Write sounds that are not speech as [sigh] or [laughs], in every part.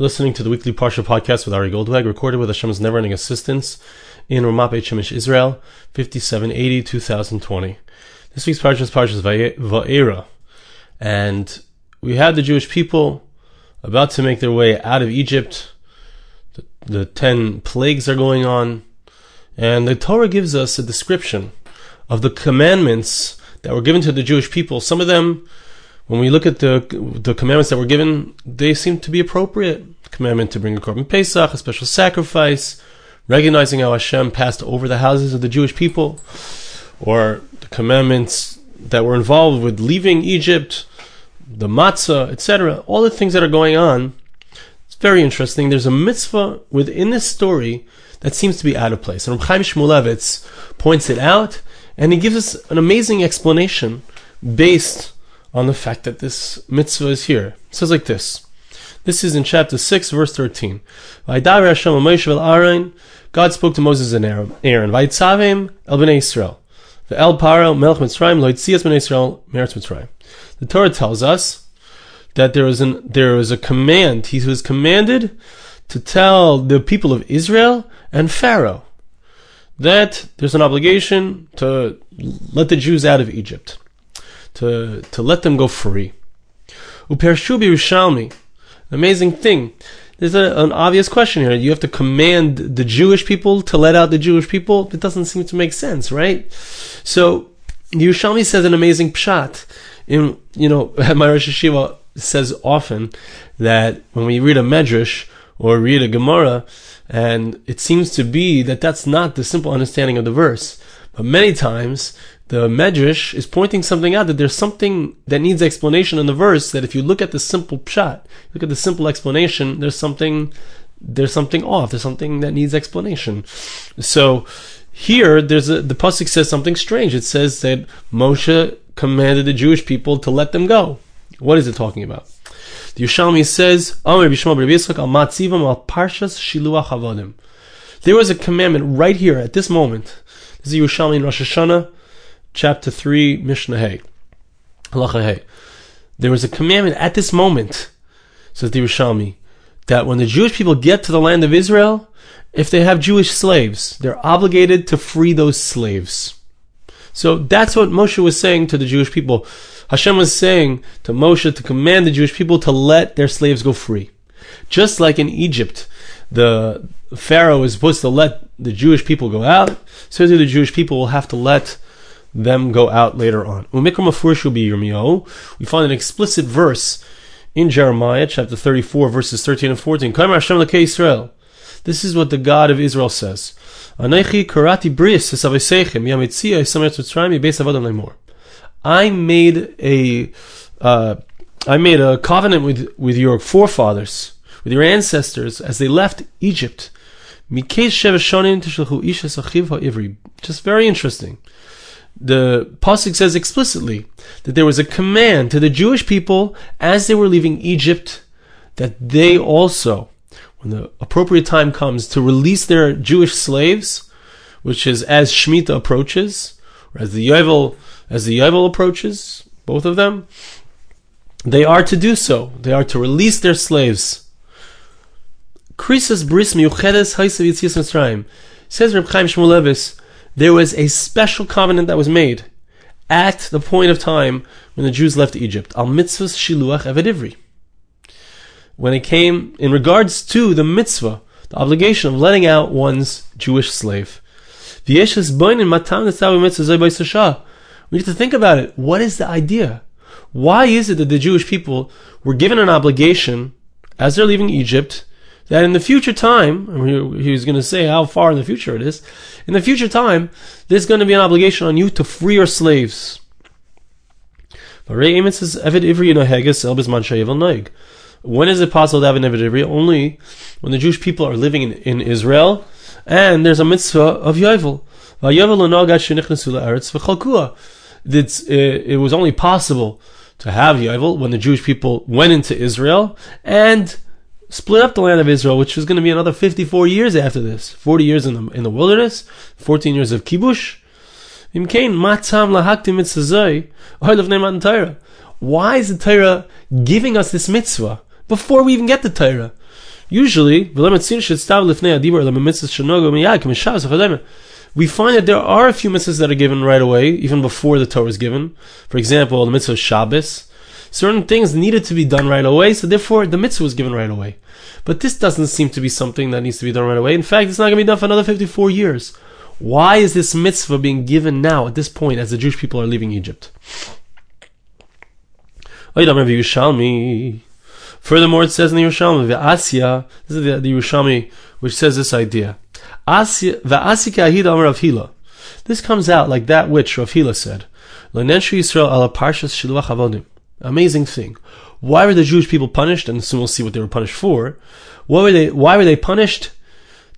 listening to the weekly Parsha podcast with Ari Goldwag, recorded with Hashem's never-ending assistance in Ramat Beit Shemesh, Israel, 5780 2020. This week's Parsha is Parsha Va'era, and we had the Jewish people about to make their way out of Egypt. The, the ten plagues are going on, and the Torah gives us a description of the commandments that were given to the Jewish people. Some of them when we look at the the commandments that were given, they seem to be appropriate. Commandment to bring a korban pesach, a special sacrifice, recognizing how Hashem passed over the houses of the Jewish people, or the commandments that were involved with leaving Egypt, the matzah, etc. All the things that are going on. It's very interesting. There's a mitzvah within this story that seems to be out of place. And Chaim Shmulevitz points it out, and he gives us an amazing explanation based on the fact that this mitzvah is here. It says like this. This is in chapter 6, verse 13. God spoke to Moses and Aaron. Vaitzavim el bnei Israel. El paro melech Mitzrayim lo bnei Israel meretz Mitzrayim. The Torah tells us that there is an there is a command. He was commanded to tell the people of Israel and Pharaoh that there's an obligation to let the Jews out of Egypt to, to let them go free. Upershu Yerushalmi. Amazing thing. There's a, an obvious question here. You have to command the Jewish people to let out the Jewish people. It doesn't seem to make sense, right? So, Yerushalmi says an amazing pshat. In, you know, [laughs] my Rosh Yeshiva says often that when we read a medrash or read a Gemara, and it seems to be that that's not the simple understanding of the verse. But many times the Medrash is pointing something out that there's something that needs explanation in the verse. That if you look at the simple pshat, look at the simple explanation, there's something, there's something off. There's something that needs explanation. So here, there's a the pasuk says something strange. It says that Moshe commanded the Jewish people to let them go. What is it talking about? The Yerushalmi says, There was a commandment right here at this moment. This is Yerushalmi in Rosh Hashanah chapter 3, Mishnah Hay. Halacha Hay. There was a commandment at this moment, says the Yerushalmi, that when the Jewish people get to the land of Israel, if they have Jewish slaves, they're obligated to free those slaves. So that's what Moshe was saying to the Jewish people. Hashem was saying to Moshe to command the Jewish people to let their slaves go free. Just like in Egypt, the Pharaoh is supposed to let the Jewish people go out, so the Jewish people will have to let them go out later on. We find an explicit verse in Jeremiah chapter 34, verses 13 and 14. This is what the God of Israel says. I made a uh, I made a covenant with, with your forefathers, with your ancestors, as they left Egypt. Just very interesting the pasuk says explicitly that there was a command to the Jewish people as they were leaving Egypt that they also, when the appropriate time comes to release their Jewish slaves, which is as Shemitah approaches, or as the Yovel, as the Yovel approaches, both of them, they are to do so. They are to release their slaves. Krisis bris miuchedes haisav Says Reb Chaim Shmulevitz there was a special covenant that was made at the point of time when the Jews left Egypt. Al mitzvahs shiluach evedivri. When it came in regards to the mitzvah, the obligation of letting out one's Jewish slave. We need to think about it. What is the idea? Why is it that the Jewish people were given an obligation as they're leaving Egypt that in the future time, he was going to say how far in the future it is, in the future time, there's going to be an obligation on you to free your slaves. When is it possible to have an Evid Ivri? Only when the Jewish people are living in, in Israel and there's a mitzvah of Yovel. It's, uh, it was only possible to have Yovel when the Jewish people went into Israel and split up the land of Israel, which was going to be another 54 years after this. 40 years in the, in the wilderness, 14 years of kibush. Why is the Torah giving us this mitzvah before we even get the Torah? Usually, we find that there are a few mitzvahs that are given right away, even before the Torah is given. For example, the mitzvah of Shabbos. Certain things needed to be done right away, so therefore the mitzvah was given right away. But this doesn't seem to be something that needs to be done right away. In fact, it's not going to be done for another 54 years. Why is this mitzvah being given now, at this point, as the Jewish people are leaving Egypt? Furthermore, it says in the Yerushalmi, Asya, this is the, the Yerushalmi which says this idea. This comes out like that which Rav Hila said. Amazing thing. Why were the Jewish people punished? And soon we'll see what they were punished for. Why were they, why were they punished?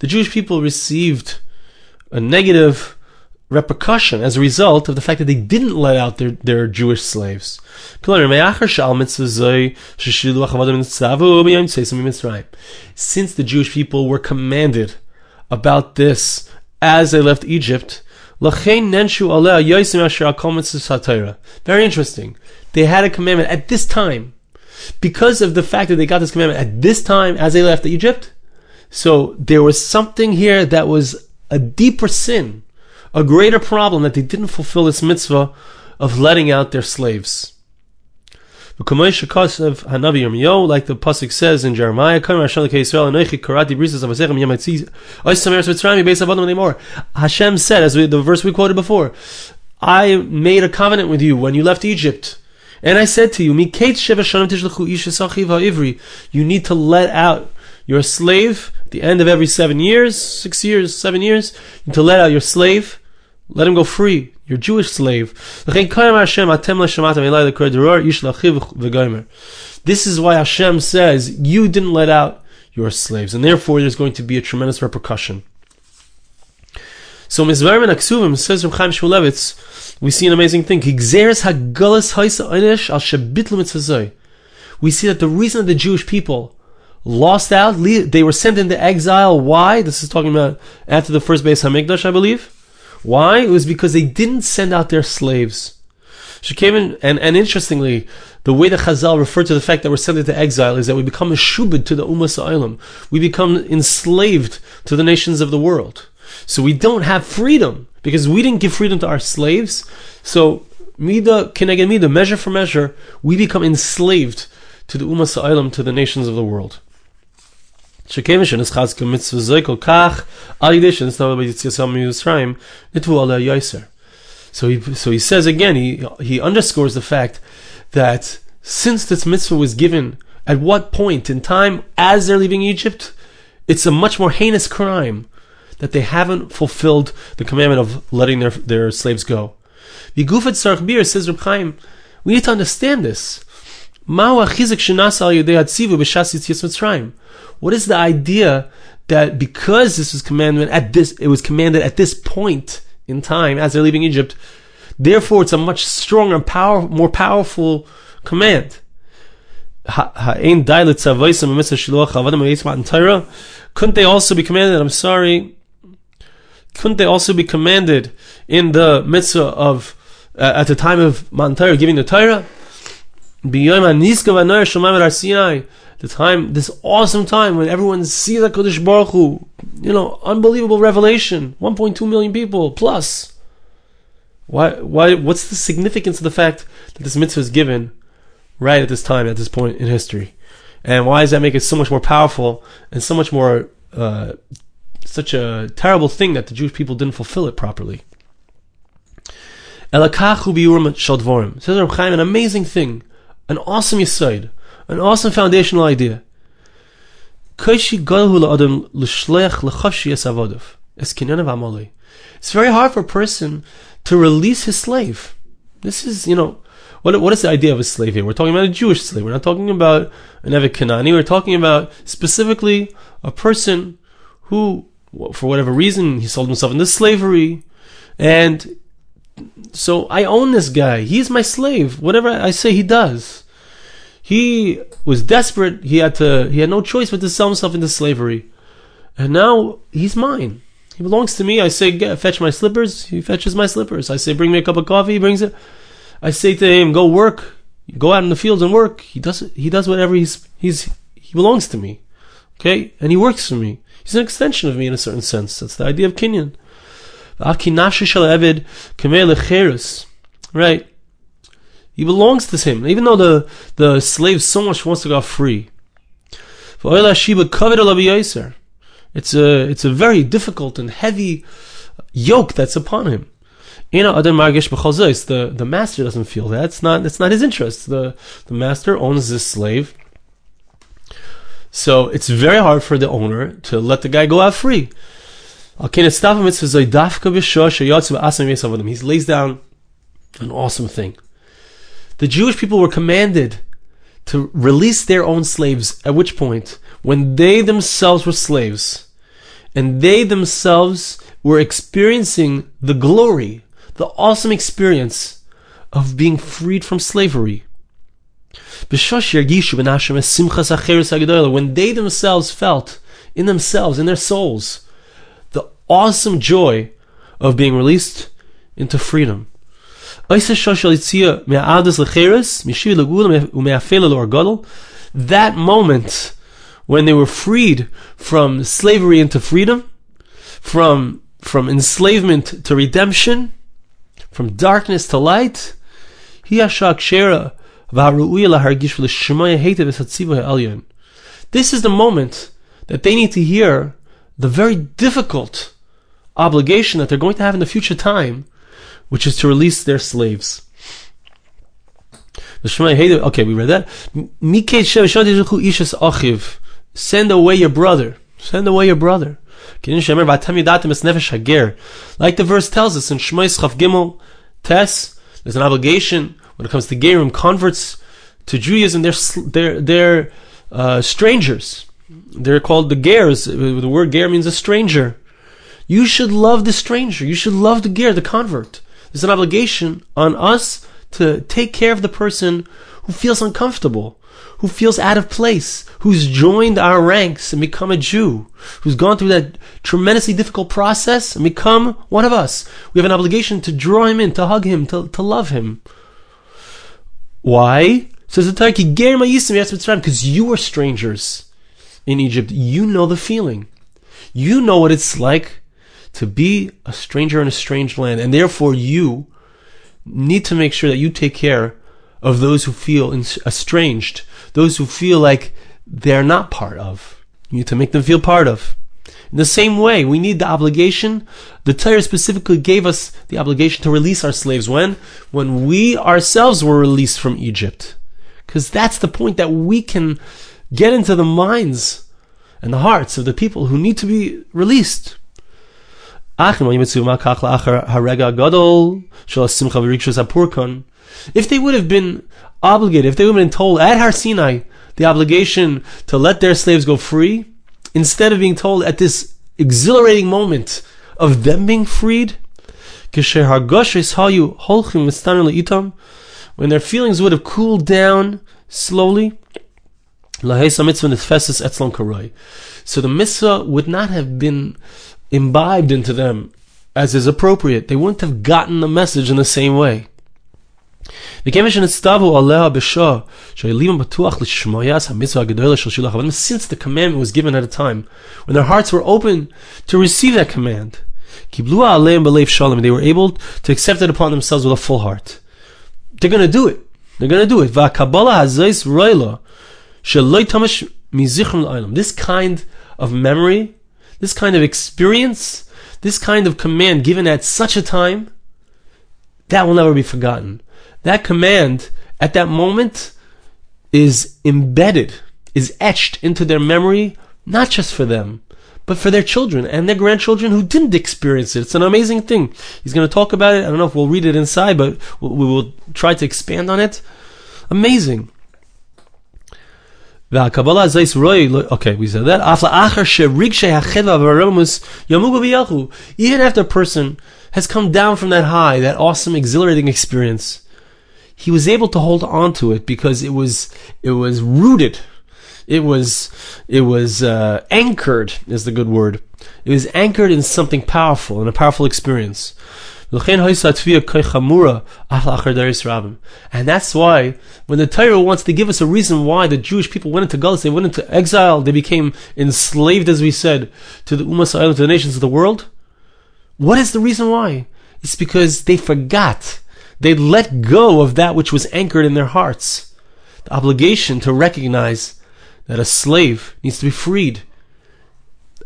The Jewish people received a negative repercussion as a result of the fact that they didn't let out their, their Jewish slaves. Since the Jewish people were commanded about this as they left Egypt, very interesting. They had a commandment at this time. Because of the fact that they got this commandment at this time as they left Egypt, so there was something here that was a deeper sin a greater problem that they didn't fulfill this mitzvah of letting out their slaves. Like the pasuk says in Jeremiah, Hashem said, as we, the verse we quoted before, I made a covenant with you when you left Egypt. And I said to you, you need to let out your slave at the end of every seven years, six years, seven years, to let out your slave let him go free. You're Jewish slave. This is why Hashem says, you didn't let out your slaves, and therefore there's going to be a tremendous repercussion. So Mizvarim and Aksuvim says from Chaim Shmulevitz, we see an amazing thing. We see that the reason that the Jewish people lost out, they were sent into exile. Why? This is talking about after the first Beis Hamikdash, I believe. Why? It was because they didn't send out their slaves. She came in, and, and interestingly, the way the Chazal referred to the fact that we're sent into exile is that we become a shubid to the Ummah Sa'ilam. We become enslaved to the nations of the world. So we don't have freedom because we didn't give freedom to our slaves. So mida kineged measure for measure, we become enslaved to the Ummah Sa'ilam, to the nations of the world. שכיוון שנסחז כמצווה זוי כל כך, על ידי שנסתבר ביציאתו מישראל, נתבו עליה יויסר. So he, so he says again, he, he underscores the fact that since this mitzvah was given at what point in time as they're leaving Egypt, it's a much more heinous crime that they haven't fulfilled the commandment of letting their, their slaves go. Vigufet Sarach Bir says Reb Chaim, we need to understand this. What is the idea that because this was commanded at this, it was commanded at this point in time as they're leaving Egypt, therefore it's a much stronger, power, more powerful command. Couldn't they also be commanded? I'm sorry. Couldn't they also be commanded in the mitzvah of uh, at the time of Matan Torah, giving the Torah? The time, this awesome time when everyone sees the Kadosh Baruch Hu, you know, unbelievable revelation, 1.2 million people plus. Why, why, what's the significance of the fact that this mitzvah is given right at this time, at this point in history? And why does that make it so much more powerful and so much more, uh, such a terrible thing that the Jewish people didn't fulfill it properly? Elakachu biyurim shal Says Reb Chaim, an amazing thing an awesome yisoid, an awesome foundational idea. It's very hard for a person to release his slave. This is, you know, what, what is the idea of a slave here? We're talking about a Jewish slave. We're not talking about an Evet Kanani. We're talking about specifically a person who, for whatever reason, he sold himself into slavery. And so I own this guy. He's my slave. Whatever I say, he does. He was desperate. He had to. He had no choice but to sell himself into slavery, and now he's mine. He belongs to me. I say, fetch my slippers. He fetches my slippers. I say, bring me a cup of coffee. He brings it. I say to him, go work. Go out in the fields and work. He does. He does whatever he's. He's. He belongs to me. Okay? And he works for me. He's an extension of me in a certain sense. That's the idea of Kinyan. Right? He belongs to him, even though the, the slave so much wants to go free. It's a, it's a very difficult and heavy yoke that's upon him. The, the master doesn't feel that. It's not, it's not his interest. The, the master owns this slave. So it's very hard for the owner to let the guy go out free. He lays down an awesome thing. The Jewish people were commanded to release their own slaves, at which point, when they themselves were slaves, and they themselves were experiencing the glory, the awesome experience of being freed from slavery. When they themselves felt in themselves, in their souls, the awesome joy of being released into freedom. That moment when they were freed from slavery into freedom, from, from enslavement to redemption, from darkness to light, this is the moment that they need to hear the very difficult obligation that they're going to have in the future time, which is to release their slaves. Okay, we read that. Send away your brother. Send away your brother. Like the verse tells us in Shmois Chav Gimel, Tes, there's an obligation when it comes to Gerim, converts to Judaism, they're, they're, they're uh, strangers. They're called the Gers. The word Ger means a stranger. You should love the stranger. You should love the Ger, the convert. There's an obligation on us to take care of the person who feels uncomfortable, who feels out of place, who's joined our ranks and become a Jew, who's gone through that tremendously difficult process and become one of us. We have an obligation to draw him in, to hug him, to, to love him. Why? Says the Turkey, because you were strangers in Egypt. You know the feeling. You know what it's like to be a stranger in a strange land, and therefore you need to make sure that you take care of those who feel estranged, those who feel like they're not part of. You need to make them feel part of. In the same way, we need the obligation. The Torah specifically gave us the obligation to release our slaves when? When we ourselves were released from Egypt. Because that's the point that we can get into the minds and the hearts of the people who need to be released. If they would have been obligated, if they would have been told at Har Sinai the obligation to let their slaves go free, instead of being told at this exhilarating moment of them being freed, when their feelings would have cooled down slowly, so the mitzvah would not have been imbibed into them as is appropriate. They wouldn't have gotten the message in the same way. Since the commandment was given at a time when their hearts were open to receive that command, they were able to accept it upon themselves with a full heart. They're going to do it. They're going to do it. This kind of memory, this kind of experience, this kind of command given at such a time, that will never be forgotten that command at that moment is embedded, is etched into their memory, not just for them, but for their children and their grandchildren who didn't experience it. It's an amazing thing. He's going to talk about it. I don't know if we'll read it inside, but we will try to expand on it. Amazing. Okay, we said that. Even after a person has come down from that high, that awesome, exhilarating experience, he was able to hold on to it because it was it was rooted. It was it was uh, anchored is the good word. It was anchored in something powerful in a powerful experience And that's why, when the Torah wants to give us a reason why the Jewish people went into Galus, they went into exile, they became enslaved, as we said, to the Island, to the nations of the world. What is the reason why? It's because they forgot. They let go of that which was anchored in their hearts. The obligation to recognize that a slave needs to be freed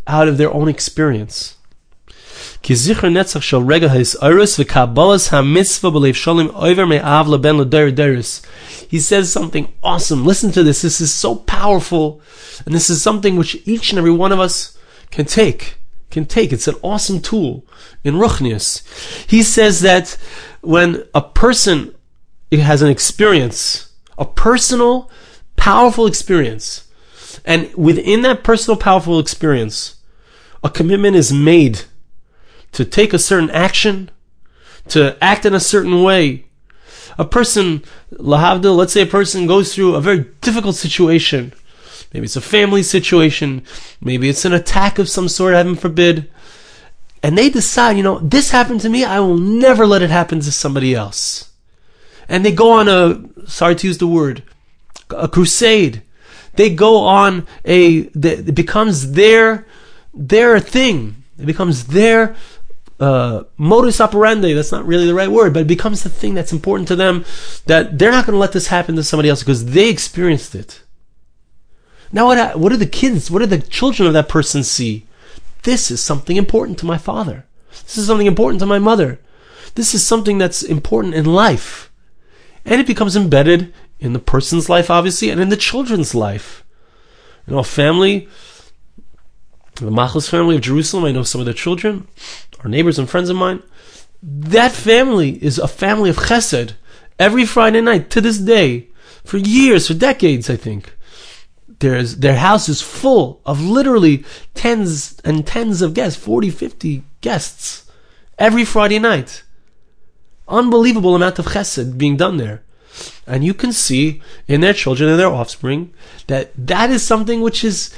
out of their own experience. He says something awesome. Listen to this. This is so powerful. And this is something which each and every one of us can take. Can take. It's an awesome tool in Ruchnius. He says that when a person has an experience, a personal, powerful experience, and within that personal, powerful experience, a commitment is made to take a certain action, to act in a certain way. A person, lahavdil, let's say a person goes through a very difficult situation. Maybe it's a family situation. Maybe it's an attack of some sort, heaven forbid. And they decide, you know, this happened to me, I will never let it happen to somebody else. And they go on a, sorry to use the word, a crusade. They go on a, it becomes their, their thing. It becomes their uh, modus operandi, that's not really the right word, but it becomes the thing that's important to them that they're not going to let this happen to somebody else because they experienced it. Now, what, what do the kids, what do the children of that person see? This is something important to my father. This is something important to my mother. This is something that's important in life. And it becomes embedded in the person's life, obviously, and in the children's life. You know, family, the Machlis family of Jerusalem, I know some of their children, are neighbors and friends of mine. That family is a family of chesed. Every Friday night to this day, for years, for decades, I think, there's their house is full of literally tens and tens of guests, 40, 50 guests every Friday night. Unbelievable amount of chesed being done there. And you can see in their children and their offspring that that is something which is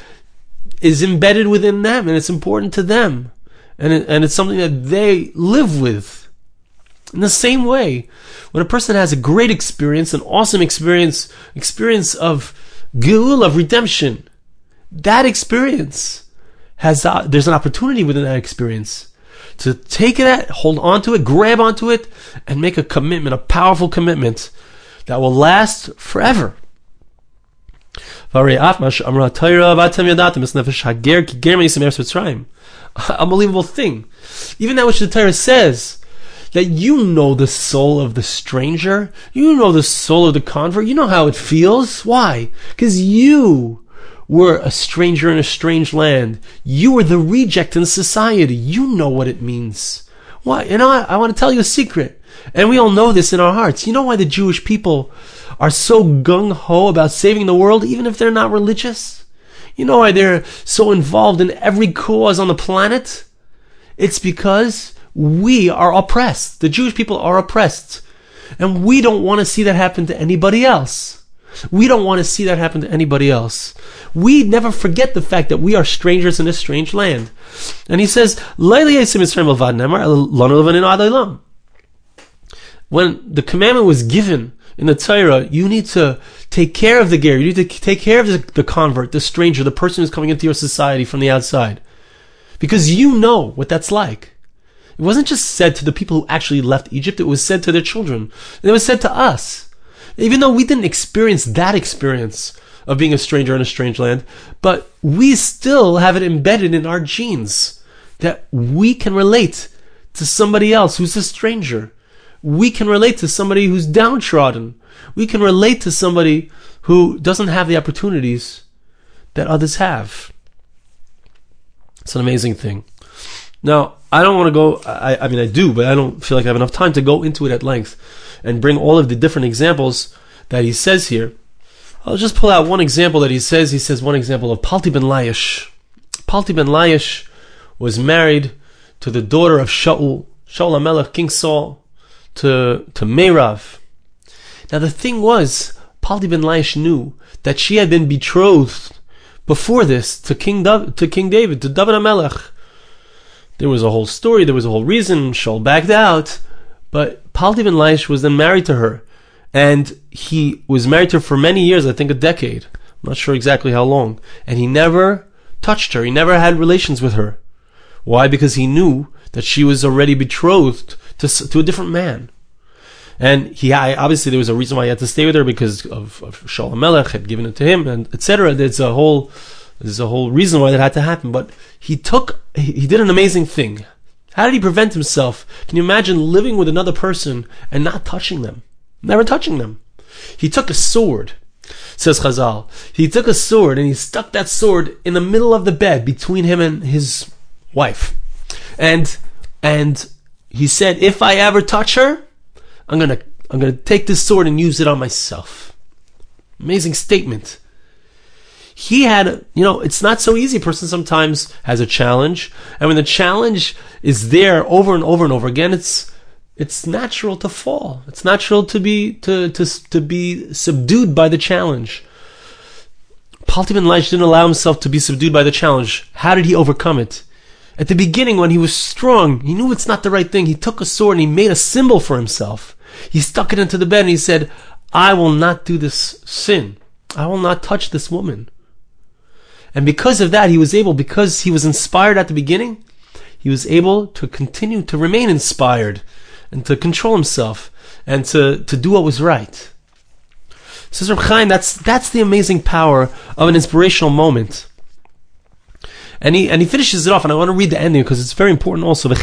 is embedded within them and it's important to them. And, it, and it's something that they live with. In the same way, when a person has a great experience, an awesome experience, experience of geul, of redemption, that experience has, there's an opportunity within that experience to take that, hold on to it, grab onto it, and make a commitment, a powerful commitment that will last forever. [laughs] Unbelievable thing. Even that which the Torah says, that you know the soul of the stranger, you know the soul of the convert, you know how it feels. Why? Because you were a stranger in a strange land. You were the reject in society. You know what it means. Why? You know, I, I want to tell you a secret. And we all know this in our hearts. You know why the Jewish people are so gung ho about saving the world, even if they're not religious? You know why they're so involved in every cause on the planet? It's because we are oppressed. The Jewish people are oppressed. And we don't want to see that happen to anybody else. We don't want to see that happen to anybody else. We never forget the fact that we are strangers in a strange land. And he says, when the commandment was given in the Torah, you need to take care of the ger. You need to take care of the, the convert, the stranger, the person who's coming into your society from the outside. Because you know what that's like. It wasn't just said to the people who actually left Egypt, it was said to their children. And it was said to us. Even though we didn't experience that experience of being a stranger in a strange land, but we still have it embedded in our genes that we can relate to somebody else who's a stranger we can relate to somebody who's downtrodden. We can relate to somebody who doesn't have the opportunities that others have. It's an amazing thing. Now, I don't want to go, I, I mean, I do, but I don't feel like I have enough time to go into it at length and bring all of the different examples that he says here. I'll just pull out one example that he says. He says one example of Palti ben Laish. Palti ben Laish was married to the daughter of Shaul, Shaul HaMelech, King Saul to to Meirav. Now the thing was, Palti ben Laish knew that she had been betrothed before this to King to King David, to David HaMelech, there was a whole story, there was a whole reason. Shaul backed out, but Palti ben Laish was then married to her, and he was married to her for many years, I think a decade. I'm not sure exactly how long, and he never touched her. He never had relations with her. Why? Because he knew that she was already betrothed to to a different man. And he obviously there was a reason why he had to stay with her because of, of Shaul Melech had given it to him and etc. There's a whole there's a whole reason why that had to happen. But he took he, he did an amazing thing. How did he prevent himself? Can you imagine living with another person and not touching them? Never touching them. He took a sword, says Chazal. He took a sword and he stuck that sword in the middle of the bed between him and his wife. And and he said, if I ever touch her, I'm gonna I'm gonna take this sword and use it on myself. Amazing statement. He had, you know, it's not so easy. A person sometimes has a challenge, and when the challenge is there over and over and over again, it's it's natural to fall. It's natural to be to to to be subdued by the challenge. Palti ben didn't allow himself to be subdued by the challenge. How did he overcome it? At the beginning, when he was strong, he knew it's not the right thing. He took a sword and he made a symbol for himself. He stuck it into the bed and he said, I will not do this sin. I will not touch this woman. And because of that, he was able, because he was inspired at the beginning, he was able to continue to remain inspired and to control himself and to, to do what was right. Says Reb Chaim, that's, that's the amazing power of an inspirational moment. And he and he finishes it off, and I want to read the ending because it's very important also. He's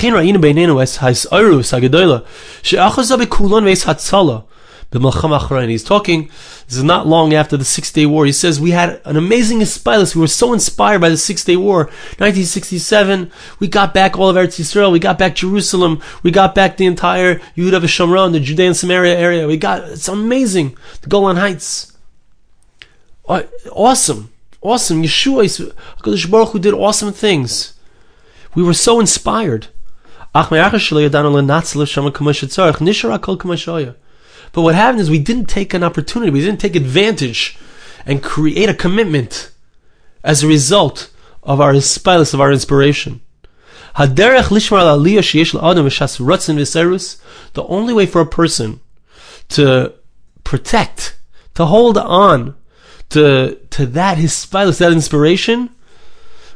talking. This is not long after the Six Day War. He says we had an amazing Aspilas. We were so inspired by the Six Day War, 1967. We got back all of Eretz Yisrael. We got back Jerusalem. We got back the entire Yehuda v'Shomron, the Judea and Samaria area. We got it's amazing. The Golan Heights. Awesome awesome. Yeshua, HaKadosh Baruch Hu did awesome things. We were so inspired. But what happened is we didn't take an opportunity, we didn't take advantage and create a commitment as a result of our spilus, of our inspiration. The only way for a person to protect, to hold on to to that his spilus, that inspiration,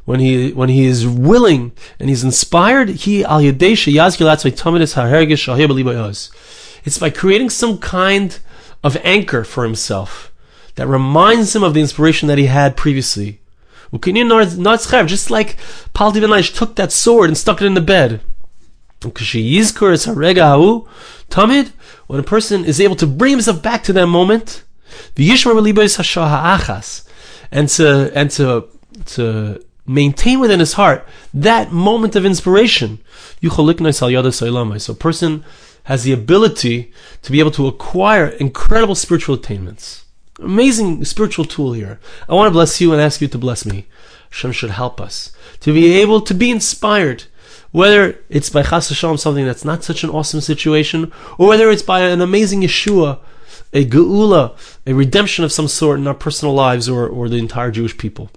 when he when he is willing and he's inspired, he al. It's by creating some kind of anchor for himself that reminds him of the inspiration that he had previously. Just like Palti ben took that sword and stuck it in the bed. When a person is able to bring himself back to that moment, and to and to to maintain within his heart that moment of inspiration. So a person has the ability to be able to acquire incredible spiritual attainments. Amazing spiritual tool here. I want to bless you and ask you to bless me. Hashem should help us to be able to be inspired, whether it's by Chas Hashem, something that's not such an awesome situation, or whether it's by an amazing Yeshua a geula, a redemption of some sort in our personal lives or, or the entire Jewish people.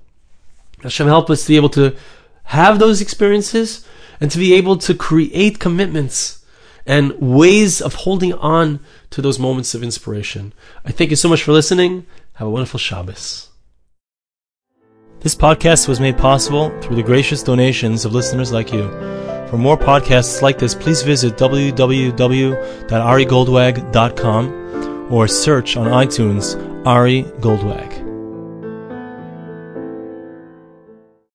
Hashem help us to be able to have those experiences and to be able to create commitments and ways of holding on to those moments of inspiration. I thank you so much for listening. Have a wonderful Shabbos. This podcast was made possible through the gracious donations of listeners like you. For more podcasts like this, please visit www.arigoldwag.com or search on iTunes Ari Goldwag.